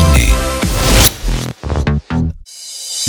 Dauphiné.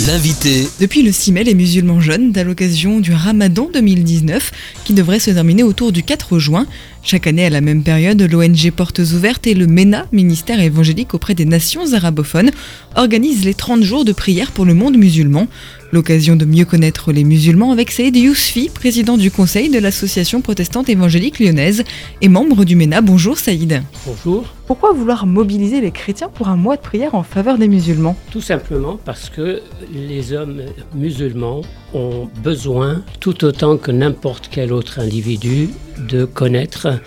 L'invité. Depuis le 6 mai, les musulmans jeûnent à l'occasion du Ramadan 2019 qui devrait se terminer autour du 4 juin. Chaque année, à la même période, l'ONG Portes Ouvertes et le MENA, ministère évangélique auprès des nations arabophones, organisent les 30 jours de prière pour le monde musulman. L'occasion de mieux connaître les musulmans avec Saïd Yousfi, président du conseil de l'association protestante évangélique lyonnaise et membre du MENA. Bonjour Saïd. Bonjour. Pourquoi vouloir mobiliser les chrétiens pour un mois de prière en faveur des musulmans? Tout simplement parce que les hommes musulmans ont besoin, tout autant que n'importe quel autre individu, de connaître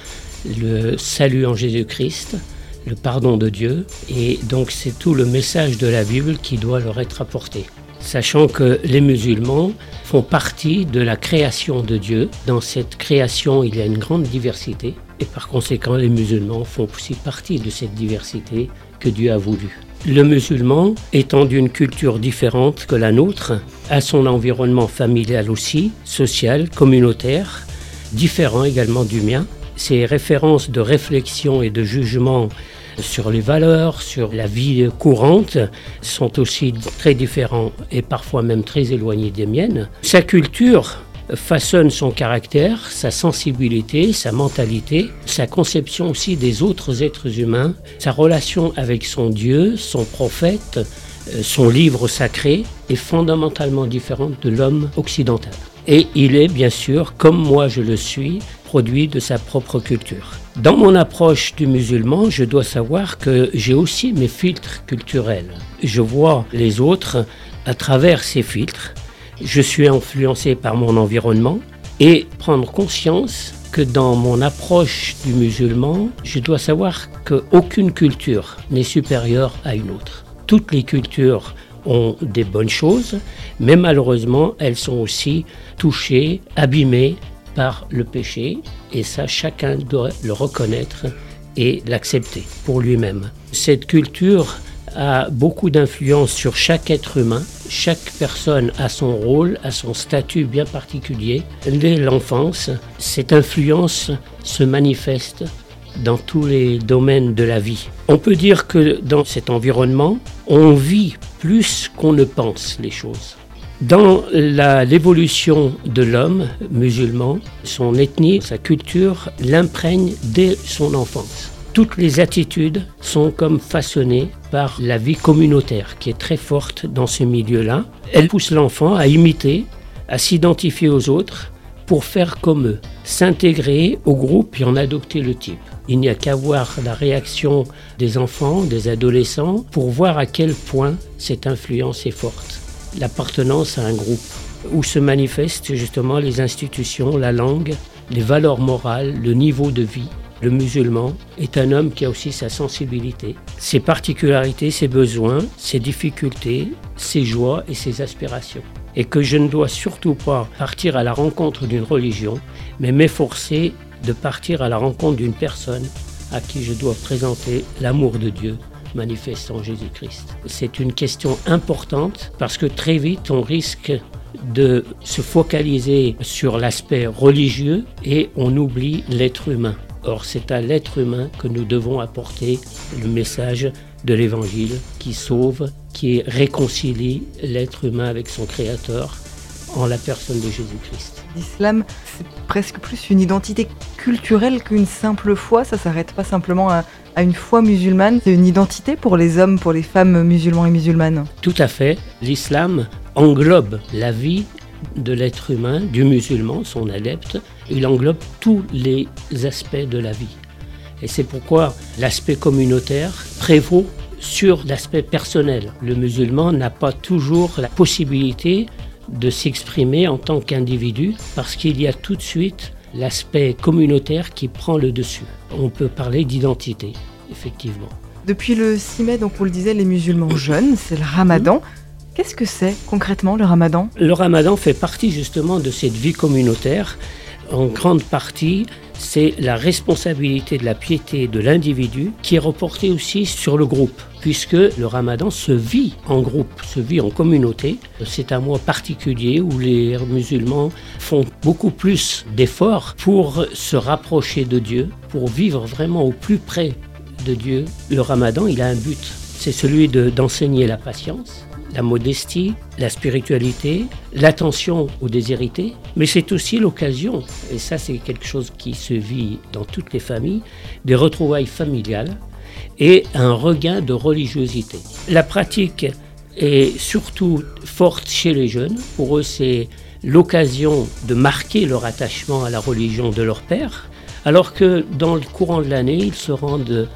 le salut en Jésus-Christ, le pardon de Dieu, et donc c'est tout le message de la Bible qui doit leur être apporté sachant que les musulmans font partie de la création de Dieu. Dans cette création, il y a une grande diversité, et par conséquent, les musulmans font aussi partie de cette diversité que Dieu a voulu. Le musulman, étant d'une culture différente que la nôtre, a son environnement familial aussi, social, communautaire, différent également du mien. Ses références de réflexion et de jugement sur les valeurs, sur la vie courante, sont aussi très différents et parfois même très éloignés des miennes. Sa culture façonne son caractère, sa sensibilité, sa mentalité, sa conception aussi des autres êtres humains, sa relation avec son Dieu, son prophète, euh, son livre sacré est fondamentalement différente de l'homme occidental. Et il est bien sûr, comme moi je le suis, produit de sa propre culture. Dans mon approche du musulman, je dois savoir que j'ai aussi mes filtres culturels. Je vois les autres à travers ces filtres. Je suis influencé par mon environnement et prendre conscience que dans mon approche du musulman, je dois savoir qu'aucune culture n'est supérieure à une autre. Toutes les cultures ont des bonnes choses, mais malheureusement, elles sont aussi touchées, abîmées par le péché, et ça, chacun doit le reconnaître et l'accepter pour lui-même. Cette culture a beaucoup d'influence sur chaque être humain. Chaque personne a son rôle, a son statut bien particulier. Dès l'enfance, cette influence se manifeste dans tous les domaines de la vie. On peut dire que dans cet environnement, on vit plus qu'on ne pense les choses. Dans l'évolution de l'homme musulman, son ethnie, sa culture l'imprègne dès son enfance. Toutes les attitudes sont comme façonnées par la vie communautaire qui est très forte dans ce milieu-là. Elle pousse l'enfant à imiter, à s'identifier aux autres pour faire comme eux, s'intégrer au groupe et en adopter le type. Il n'y a qu'à voir la réaction des enfants, des adolescents, pour voir à quel point cette influence est forte l'appartenance à un groupe où se manifestent justement les institutions, la langue, les valeurs morales, le niveau de vie. Le musulman est un homme qui a aussi sa sensibilité, ses particularités, ses besoins, ses difficultés, ses joies et ses aspirations. Et que je ne dois surtout pas partir à la rencontre d'une religion, mais m'efforcer de partir à la rencontre d'une personne à qui je dois présenter l'amour de Dieu manifestant Jésus-Christ. C'est une question importante parce que très vite on risque de se focaliser sur l'aspect religieux et on oublie l'être humain. Or, c'est à l'être humain que nous devons apporter le message de l'Évangile qui sauve, qui réconcilie l'être humain avec son Créateur en la personne de Jésus-Christ. L'islam, c'est presque plus une identité culturelle qu'une simple foi. Ça s'arrête pas simplement à, une foi musulmane. C'est une identité pour les hommes, pour les femmes musulmans et musulmanes. Tout à fait. L'islam englobe la vie de l'être humain, du musulman, son adepte. Il englobe tous les aspects de la vie. Et c'est pourquoi l'aspect communautaire prévaut sur l'aspect personnel. Le musulman n'a pas toujours la possibilité de s'exprimer en tant qu'individu parce qu'il y a tout de suite l'aspect communautaire qui prend le dessus. On peut parler d'identité, effectivement. Depuis le 6 mai, donc on le disait, les musulmans jeûnent, c'est le ramadan. Qu'est-ce que c'est concrètement le ramadan? Le ramadan fait partie justement de cette vie communautaire. En grande partie, c'est la responsabilité de la piété de l'individu qui est reportée aussi sur le groupe, puisque le ramadan se vit en groupe, se vit en communauté. C'est un mois particulier où les musulmans font beaucoup plus d'efforts pour se rapprocher de Dieu, pour vivre vraiment au plus près de Dieu. Le ramadan, il a un but. c'est celui d'enseigner la patience, la modestie, la spiritualité, l'attention aux déshérités, mais c'est aussi l'occasion, et ça c'est quelque chose qui se vit dans toutes les familles, des retrouvailles familiales et un regain de religiosité. La pratique est surtout forte chez les jeunes. Pour eux, c'est l'occasion de marquer leur attachement à la religion de leur père, alors que dans le courant de l'année, ils se rendent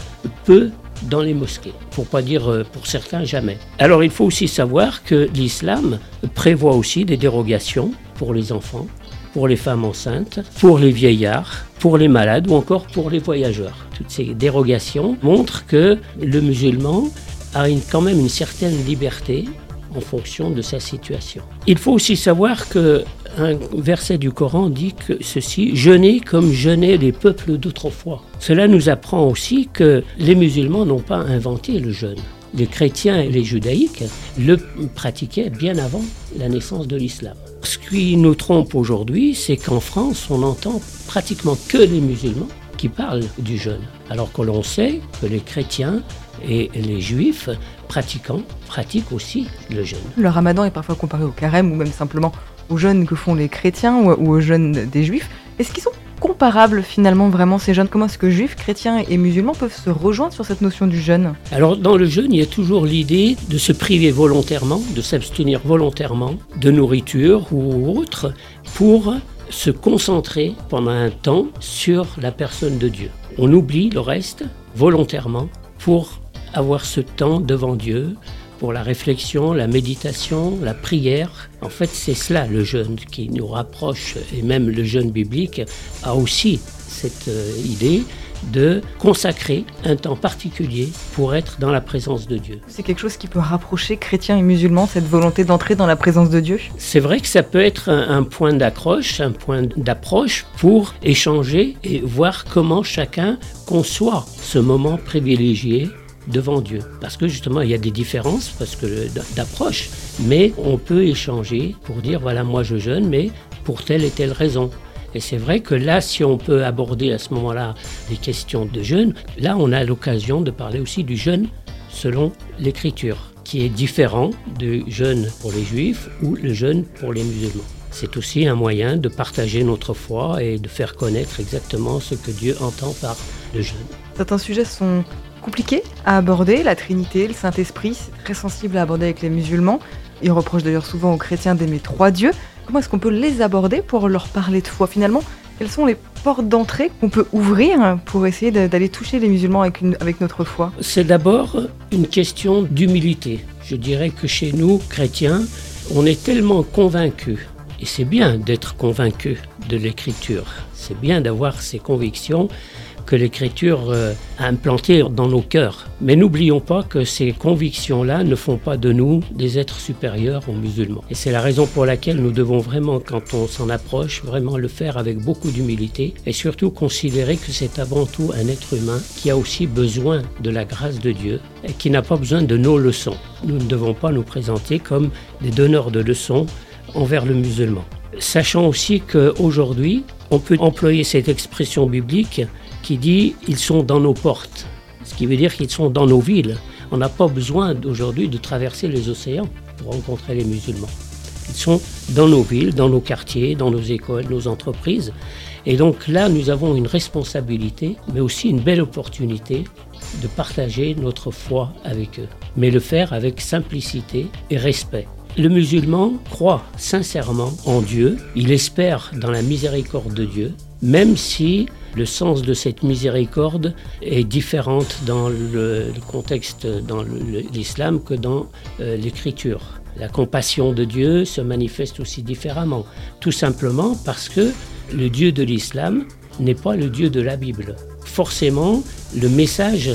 peu dans les mosquées, pour pas dire euh, pour certains jamais. Alors il faut aussi savoir que l'islam prévoit aussi des dérogations pour les enfants, pour les femmes enceintes, pour les vieillards, pour les malades ou encore pour les voyageurs. Toutes ces dérogations montrent que le musulman a quand même une certaine liberté en fonction de sa situation. Il faut aussi savoir que un verset du Coran dit que ceci jeûnez comme jeûnaient les peuples d'autrefois. Cela nous apprend aussi que les musulmans n'ont pas inventé le jeûne. Les chrétiens et les judaïques le pratiquaient bien avant la naissance de l'islam. Ce qui nous trompe aujourd'hui, c'est qu'en France, on entend pratiquement que les musulmans qui parlent du jeûne, alors que l'on sait que les chrétiens et les juifs pratiquants pratiquent aussi le jeûne. Le ramadan est parfois comparé au carême ou même simplement au jeûne que font les chrétiens ou au jeûne des juifs. Est-ce qu'ils sont comparables finalement vraiment ces jeûnes? Comment est-ce que juifs, chrétiens et musulmans peuvent se rejoindre sur cette notion du jeûne? Alors dans le jeûne, il y a toujours l'idée de se priver volontairement, de s'abstenir volontairement de nourriture ou autre pour se concentrer pendant un temps sur la personne de Dieu. On oublie le reste volontairement pour avoir ce temps devant Dieu pour la réflexion, la méditation, la prière. En fait, c'est cela le jeûne qui nous rapproche, et même le jeûne biblique a aussi cette euh, idée de consacrer un temps particulier pour être dans la présence de Dieu. C'est quelque chose qui peut rapprocher chrétiens et musulmans, cette volonté d'entrer dans la présence de Dieu? C'est vrai que ça peut être un, point d'accroche, un point d'approche pour échanger et voir comment chacun conçoit ce moment privilégié devant Dieu. Parce que justement, il y a des différences parce que d'approche, mais on peut échanger pour dire voilà, moi je jeûne, mais pour telle et telle raison. Et c'est vrai que là, si on peut aborder à ce moment-là les questions de jeûne, là, on a l'occasion de parler aussi du jeûne selon l'Écriture, qui est différent du jeûne pour les juifs ou le jeûne pour les musulmans. C'est aussi un moyen de partager notre foi et de faire connaître exactement ce que Dieu entend par le jeûne. Certains sujets sont compliqués à aborder, la Trinité, le Saint-Esprit, très sensible à aborder avec les musulmans. Ils reprochent d'ailleurs souvent aux chrétiens d'aimer trois dieux. Comment est-ce qu'on peut les aborder pour leur parler de foi? Finalement Quelles sont les portes d'entrée qu'on peut ouvrir pour essayer d'aller toucher les musulmans avec, avec notre foi? C'est d'abord une question d'humilité. Je dirais que chez nous, chrétiens, on est tellement convaincus, et c'est bien d'être convaincu de l'écriture, c'est bien d'avoir ces convictions, que l'Écriture euh, a implanté dans nos cœurs. Mais n'oublions pas que ces convictions-là ne font pas de nous des êtres supérieurs aux musulmans. Et c'est la raison pour laquelle nous devons vraiment, quand on s'en approche, vraiment le faire avec beaucoup d'humilité et surtout considérer que c'est avant tout un être humain qui a aussi besoin de la grâce de Dieu et qui n'a pas besoin de nos leçons. Nous ne devons pas nous présenter comme des donneurs de leçons envers le musulman. Sachant aussi qu'aujourd'hui, on peut employer cette expression biblique qui dit ils sont dans nos portes, ce qui veut dire qu'ils sont dans nos villes. On n'a pas besoin aujourd'hui de traverser les océans pour rencontrer les musulmans. Ils sont dans nos villes, dans nos quartiers, dans nos écoles, nos entreprises. Et donc là, nous avons une responsabilité, mais aussi une belle opportunité de partager notre foi avec eux, mais le faire avec simplicité et respect. Le musulman croit sincèrement en Dieu, il espère dans la miséricorde de Dieu, même si le sens de cette miséricorde est différente dans le, contexte, dans l'islam que dans euh, l'écriture. La compassion de Dieu se manifeste aussi différemment, tout simplement parce que le Dieu de l'islam n'est pas le Dieu de la Bible. Forcément, le message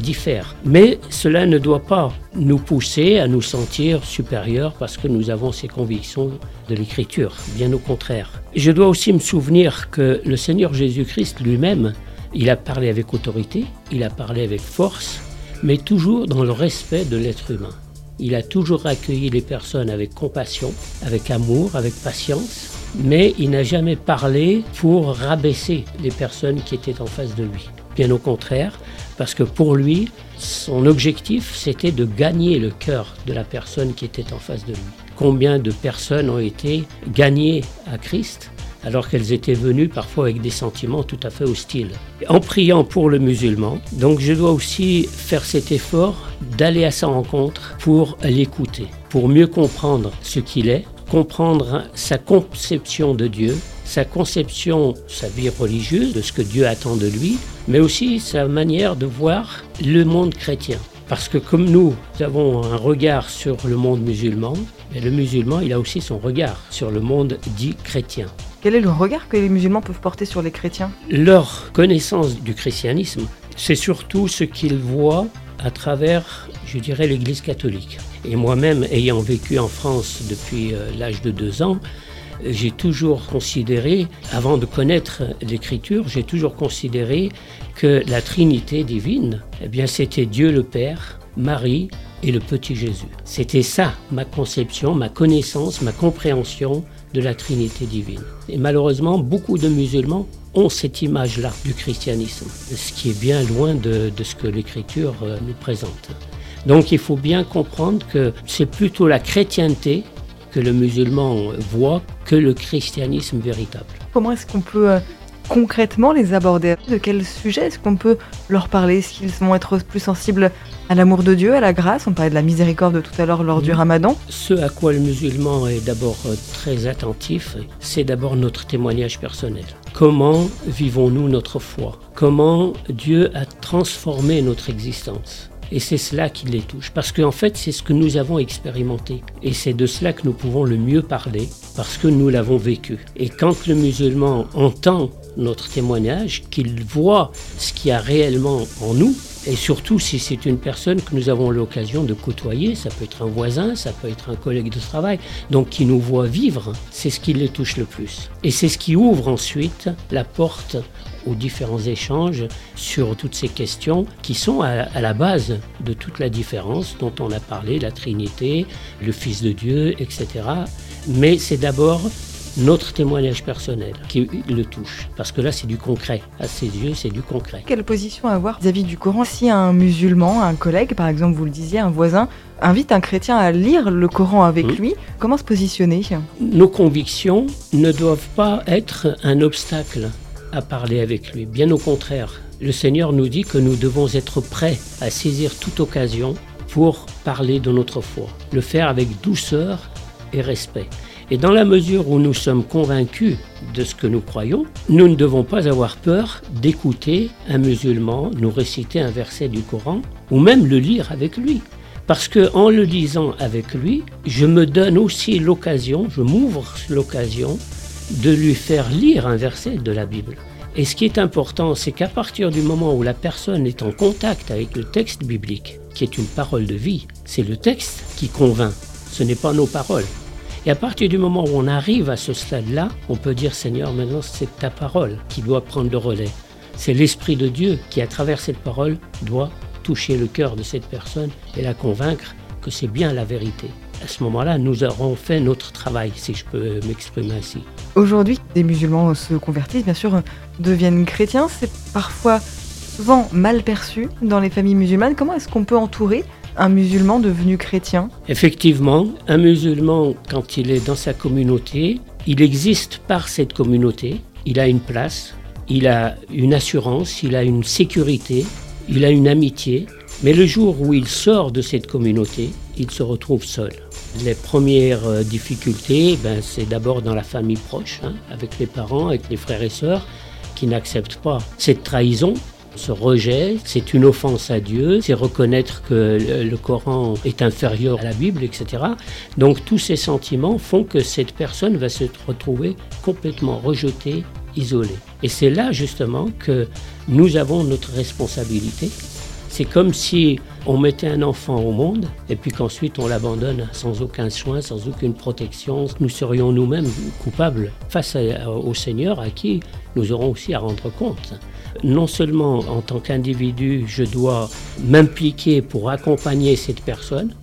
diffère. Mais cela ne doit pas nous pousser à nous sentir supérieurs parce que nous avons ces convictions de l'écriture, bien au contraire. Je dois aussi me souvenir que le Seigneur Jésus-Christ lui-même, il a parlé avec autorité, il a parlé avec force, mais toujours dans le respect de l'être humain. Il a toujours accueilli les personnes avec compassion, avec amour, avec patience, mais il n'a jamais parlé pour rabaisser les personnes qui étaient en face de lui. Bien au contraire, parce que pour lui, son objectif, c'était de gagner le cœur de la personne qui était en face de lui. Combien de personnes ont été gagnées à Christ alors qu'elles étaient venues parfois avec des sentiments tout à fait hostiles. En priant pour le musulman, donc je dois aussi faire cet effort d'aller à sa rencontre pour l'écouter, pour mieux comprendre ce qu'il est, comprendre sa conception de Dieu, sa conception, sa vie religieuse, de ce que Dieu attend de lui, mais aussi sa manière de voir le monde chrétien. Parce que comme nous avons un regard sur le monde musulman, le musulman, il a aussi son regard sur le monde dit chrétien. Quel est le regard que les musulmans peuvent porter sur les chrétiens? Leur connaissance du christianisme, c'est surtout ce qu'ils voient à travers, je dirais, l'Église catholique. Et moi-même, ayant vécu en France depuis euh, l'âge de deux ans, j'ai toujours considéré, avant de connaître l'Écriture, j'ai toujours considéré que la Trinité divine, eh bien, c'était Dieu le Père, Marie et le petit Jésus. C'était ça, ma conception, ma connaissance, ma compréhension de la Trinité divine. Et malheureusement, beaucoup de musulmans ont cette image-là du christianisme, ce qui est bien loin de, de ce que l'Écriture euh, nous présente. Donc il faut bien comprendre que c'est plutôt la chrétienté que le musulman voit que le christianisme véritable. Comment est-ce qu'on peut euh, concrètement les aborder? De quel sujet est-ce qu'on peut leur parler? Est-ce qu'ils vont être plus sensibles à l'amour de Dieu, à la grâce? On parlait de la miséricorde tout à l'heure lors du ramadan. Ce à quoi le musulman est d'abord euh, très attentif, c'est d'abord notre témoignage personnel. Comment vivons-nous notre foi? Comment Dieu a transformé notre existence? Et c'est cela qui les touche. Parce qu'en fait, c'est ce que nous avons expérimenté. Et c'est de cela que nous pouvons le mieux parler, parce que nous l'avons vécu. Et quand le musulman entend notre témoignage, qu'il voit ce qu'il y a réellement en nous, et surtout si c'est une personne que nous avons l'occasion de côtoyer, ça peut être un voisin, ça peut être un collègue de travail, donc qui nous voit vivre, c'est ce qui les touche le plus. Et c'est ce qui ouvre ensuite la porte aux différents échanges sur toutes ces questions qui sont à, la base de toute la différence dont on a parlé, la Trinité, le Fils de Dieu, etc. Mais c'est d'abord notre témoignage personnel qui le touche. Parce que là, c'est du concret. À ses yeux, c'est du concret. Quelle position avoir vis-à-vis du Coran Si un musulman, un collègue, par exemple, vous le disiez, un voisin, invite un chrétien à lire le Coran avec mmh. lui, comment se positionner? Nos convictions ne doivent pas être un obstacle à parler avec lui. Bien au contraire, le Seigneur nous dit que nous devons être prêts à saisir toute occasion pour parler de notre foi, le faire avec douceur et respect. Et dans la mesure où nous sommes convaincus de ce que nous croyons, nous ne devons pas avoir peur d'écouter un musulman nous réciter un verset du Coran ou même le lire avec lui. Parce que en le lisant avec lui, je me donne aussi l'occasion, je m'ouvre l'occasion de lui faire lire un verset de la Bible. Et ce qui est important, c'est qu'à partir du moment où la personne est en contact avec le texte biblique, qui est une parole de vie, c'est le texte qui convainc, ce n'est pas nos paroles. Et à partir du moment où on arrive à ce stade-là, on peut dire Seigneur, maintenant c'est ta parole qui doit prendre le relais. C'est l'Esprit de Dieu qui, à travers cette parole, doit toucher le cœur de cette personne et la convaincre que c'est bien la vérité. À ce moment-là, nous aurons fait notre travail, si je peux m'exprimer ainsi. Aujourd'hui, des musulmans se convertissent, bien sûr, deviennent chrétiens. C'est parfois souvent mal perçu dans les familles musulmanes. Comment est-ce qu'on peut entourer un musulman devenu chrétien? Effectivement, un musulman, quand il est dans sa communauté, il existe par cette communauté, il a une place, il a une assurance, il a une sécurité, il a une amitié, mais le jour où il sort de cette communauté, il se retrouve seul. Les premières euh, difficultés, ben, c'est d'abord dans la famille proche, hein, avec les parents, avec les frères et sœurs, qui n'acceptent pas cette trahison, ce rejet, c'est une offense à Dieu, c'est reconnaître que le Coran est inférieur à la Bible, etc. Donc tous ces sentiments font que cette personne va se retrouver complètement rejetée, isolée. Et c'est là justement que nous avons notre responsabilité. C'est comme si on mettait un enfant au monde et puis qu'ensuite on l'abandonne sans aucun soin, sans aucune protection. Nous serions nous-mêmes coupables face au Seigneur à qui nous aurons aussi à rendre compte non seulement en tant qu'individu, je dois m'impliquer pour accompagner cette personne,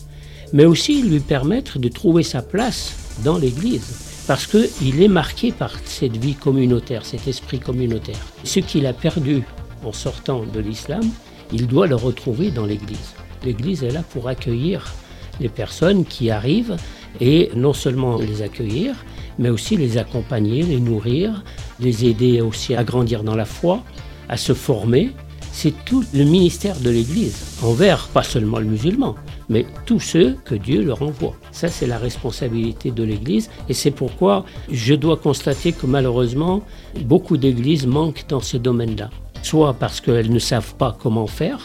mais aussi lui permettre de trouver sa place dans l'Église. Parce qu'il est marqué par cette vie communautaire, cet esprit communautaire. Ce qu'il a perdu en sortant de l'islam, il doit le retrouver dans l'Église. L'Église est là pour accueillir les personnes qui arrivent et non seulement les accueillir, mais aussi les accompagner, les nourrir, les aider aussi à grandir dans la foi, à se former. C'est tout le ministère de l'Église envers pas seulement le musulman, mais tous ceux que Dieu leur envoie. Ça, c'est la responsabilité de l'Église et c'est pourquoi je dois constater que malheureusement, beaucoup d'Églises manquent dans ce domaine-là. Soit parce qu'elles ne savent pas comment faire,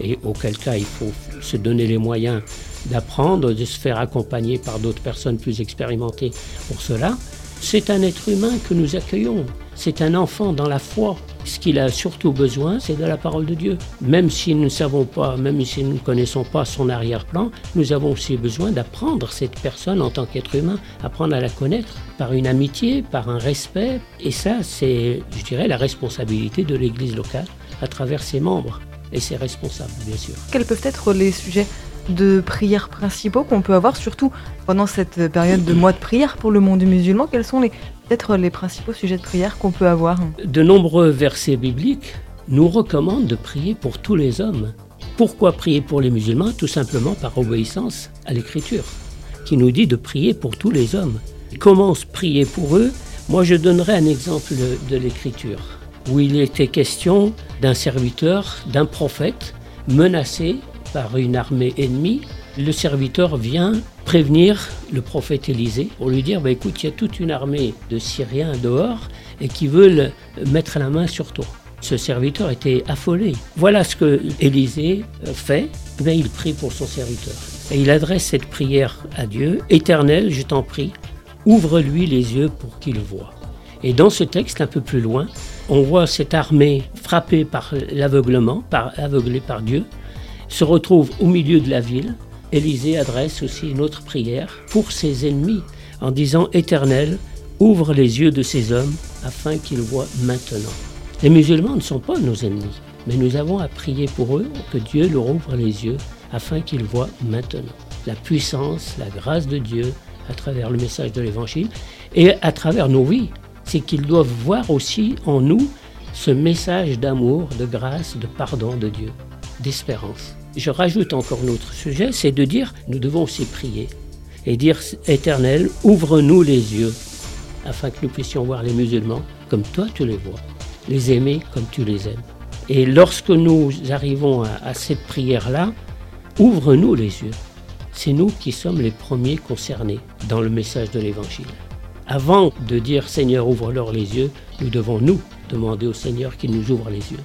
et auquel cas il faut se donner les moyens d'apprendre, de se faire accompagner par d'autres personnes plus expérimentées pour cela. C'est un être humain que nous accueillons. C'est un enfant dans la foi. Ce qu'il a surtout besoin, c'est de la parole de Dieu. Même si nous ne savons pas, même si nous ne connaissons pas son arrière-plan, nous avons aussi besoin d'apprendre cette personne en tant qu'être humain, apprendre à la connaître par une amitié, par un respect. Et ça, c'est, je dirais, la responsabilité de l'Église locale à travers ses membres et ses responsables, bien sûr. Quels peuvent être les sujets de prières principaux qu'on peut avoir, surtout pendant cette période de mois de prière pour le monde musulman? Quels sont peut-être les principaux sujets de prière qu'on peut avoir De nombreux versets bibliques nous recommandent de prier pour tous les hommes. Pourquoi prier pour les musulmans? Tout simplement par obéissance à l'Écriture, qui nous dit de prier pour tous les hommes. Comment prier pour eux? Moi, je donnerai un exemple de l'Écriture, où il était question d'un serviteur, d'un prophète, menacé par une armée ennemie, le serviteur vient prévenir le prophète Élisée pour lui dire bah, écoute, il y a toute une armée de Syriens dehors et qui veulent mettre la main sur toi. Ce serviteur était affolé. Voilà ce que Élisée fait. Mais il prie pour son serviteur. Et il adresse cette prière à Dieu Éternel, je t'en prie, ouvre-lui les yeux pour qu'il voie. Et dans ce texte, un peu plus loin, on voit cette armée frappée par l'aveuglement, par, aveuglée par Dieu, se retrouve au milieu de la ville, Élisée adresse aussi une autre prière pour ses ennemis en disant Éternel, ouvre les yeux de ces hommes afin qu'ils voient maintenant. Les musulmans ne sont pas nos ennemis, mais nous avons à prier pour eux que Dieu leur ouvre les yeux afin qu'ils voient maintenant. La puissance, la grâce de Dieu à travers le message de l'Évangile et à travers nos vies, c'est qu'ils doivent voir aussi en nous ce message d'amour, de grâce, de pardon de Dieu, d'espérance. Je rajoute encore un autre sujet, c'est de dire, nous devons aussi prier et dire, Éternel, ouvre-nous les yeux afin que nous puissions voir les musulmans comme toi tu les vois, les aimer comme tu les aimes. Et lorsque nous arrivons à, cette prière-là, ouvre-nous les yeux. C'est nous qui sommes les premiers concernés dans le message de l'Évangile. Avant de dire Seigneur, ouvre-leur les yeux, nous devons nous demander au Seigneur qu'il nous ouvre les yeux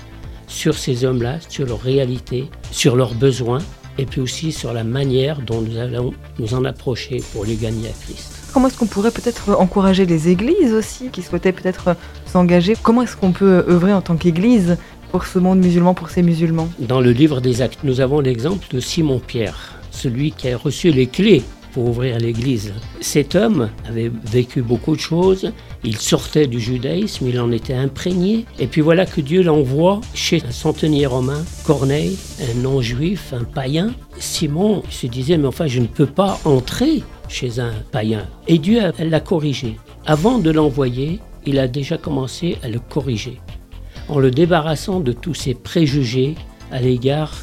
sur ces hommes-là, sur leur réalité, sur leurs besoins, et puis aussi sur la manière dont nous allons nous en approcher pour les gagner à Christ. Comment est-ce qu'on pourrait peut-être encourager les églises aussi qui souhaitaient peut-être s'engager? Comment est-ce qu'on peut œuvrer en tant qu'église pour ce monde musulman, pour ces musulmans? Dans le livre des actes, nous avons l'exemple de Simon-Pierre, celui qui a reçu les clés pour ouvrir l'église. Cet homme avait vécu beaucoup de choses, il sortait du judaïsme, il en était imprégné, et puis voilà que Dieu l'envoie chez un centenier romain, Corneille, un non-juif, un païen. Simon se disait, mais enfin, je ne peux pas entrer chez un païen. Et Dieu l'a corrigé. Avant de l'envoyer, il a déjà commencé à le corriger, en le débarrassant de tous ses préjugés à l'égard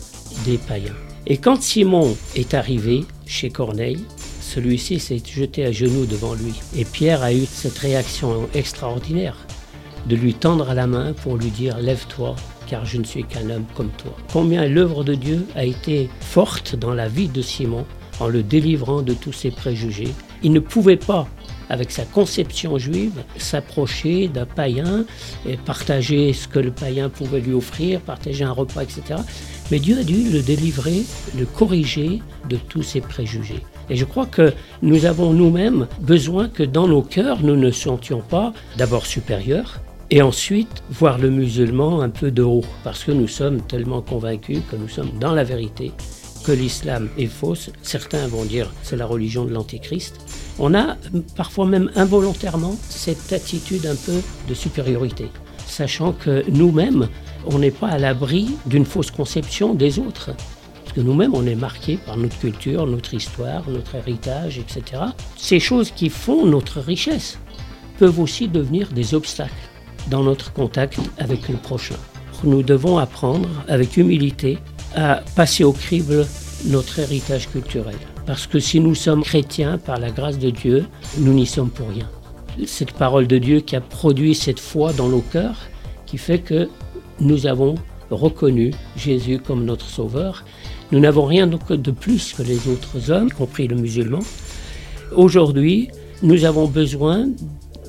des païens. Et quand Simon est arrivé chez Corneille, celui-ci s'est jeté à genoux devant lui. Et Pierre a eu cette réaction extraordinaire de lui tendre la main pour lui dire Lève-toi, car je ne suis qu'un homme comme toi. Combien l'œuvre de Dieu a été forte dans la vie de Simon en le délivrant de tous ses préjugés. Il ne pouvait pas, avec sa conception juive, s'approcher d'un païen et partager ce que le païen pouvait lui offrir, partager un repas, etc. Mais Dieu a dû le délivrer, le corriger de tous ses préjugés. Et je crois que nous avons nous-mêmes besoin que dans nos cœurs, nous ne sentions pas d'abord supérieurs, et ensuite voir le musulman un peu de haut, parce que nous sommes tellement convaincus que nous sommes dans la vérité, que l'islam est fausse. Certains vont dire c'est la religion de l'antéchrist. On a parfois même involontairement cette attitude un peu de supériorité, sachant que nous-mêmes, on n'est pas à l'abri d'une fausse conception des autres nous-mêmes, on est marqués par notre culture, notre histoire, notre héritage, etc. Ces choses qui font notre richesse peuvent aussi devenir des obstacles dans notre contact avec le prochain. nous devons apprendre avec humilité à passer au crible notre héritage culturel. Parce que si nous sommes chrétiens par la grâce de Dieu, nous n'y sommes pour rien. Cette parole de Dieu qui a produit cette foi dans nos cœurs, qui fait que nous avons reconnu Jésus comme notre Sauveur. Nous n'avons rien de plus que les autres hommes, y compris le musulman. Aujourd'hui, nous avons besoin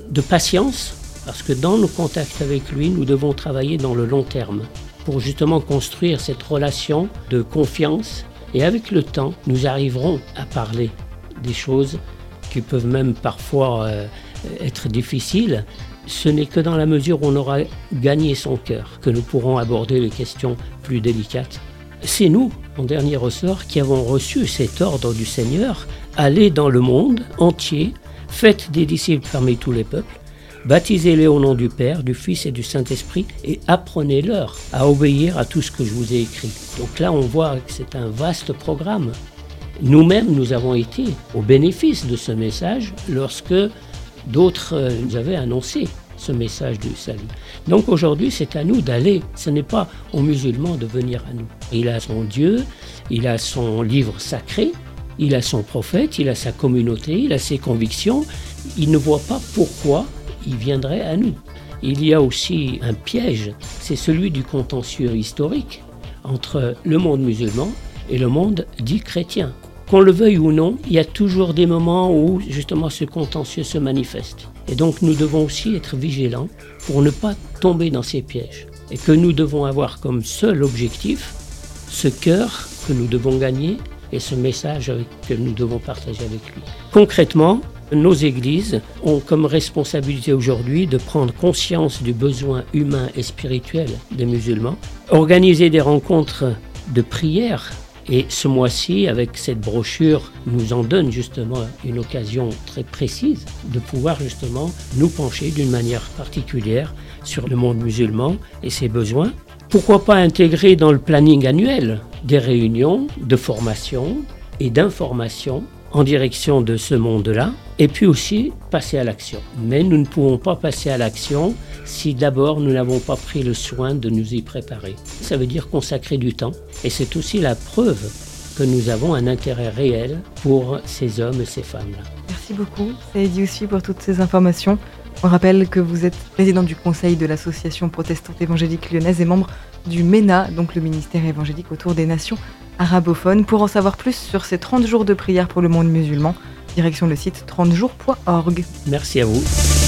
de patience, parce que dans nos contacts avec lui, nous devons travailler dans le long terme pour justement construire cette relation de confiance. Et avec le temps, nous arriverons à parler des choses qui peuvent même parfois euh, être difficiles. Ce n'est que dans la mesure où on aura gagné son cœur que nous pourrons aborder les questions plus délicates. C'est nous, en dernier ressort, qui avons reçu cet ordre du Seigneur, allez dans le monde entier, faites des disciples parmi tous les peuples, Baptisez-les au nom du Père, du Fils et du Saint-Esprit et apprenez-leur à obéir à tout ce que je vous ai écrit. Donc là, on voit que c'est un vaste programme. Nous-mêmes, nous avons été au bénéfice de ce message lorsque d'autres euh, nous avaient annoncé ce message du salut. Donc aujourd'hui, c'est à nous d'aller. Ce n'est pas aux musulmans de venir à nous. Il a son Dieu, il a son livre sacré, il a son prophète, il a sa communauté, il a ses convictions. Il ne voit pas pourquoi il viendrait à nous. Il y a aussi un piège, c'est celui du contentieux historique entre le monde musulman et le monde dit chrétien. Qu'on le veuille ou non, il y a toujours des moments où justement ce contentieux se manifeste. Et donc nous devons aussi être vigilants pour ne pas tomber dans ces pièges. Et que nous devons avoir comme seul objectif ce cœur que nous devons gagner et ce message que nous devons partager avec lui. Concrètement, nos églises ont comme responsabilité aujourd'hui de prendre conscience du besoin humain et spirituel des musulmans, organiser des rencontres de prière et ce mois-ci, avec cette brochure, nous en donne justement une occasion très précise de pouvoir justement nous pencher d'une manière particulière sur le monde musulman et ses besoins. Pourquoi pas intégrer dans le planning annuel des réunions de formation et d'information en direction de ce monde-là, et puis aussi passer à l'action. Mais nous ne pouvons pas passer à l'action si d'abord nous n'avons pas pris le soin de nous y préparer. Ça veut dire consacrer du temps, et c'est aussi la preuve que nous avons un intérêt réel pour ces hommes et ces femmes-là. Merci beaucoup, Saïdi aussi, pour toutes ces informations. On rappelle que vous êtes président du conseil de l'association protestante évangélique lyonnaise et membre du MENA, donc le ministère évangélique autour des nations arabophone. Pour en savoir plus sur ces 30 jours de prière pour le monde musulman, direction le site 30jours.org. Merci à vous.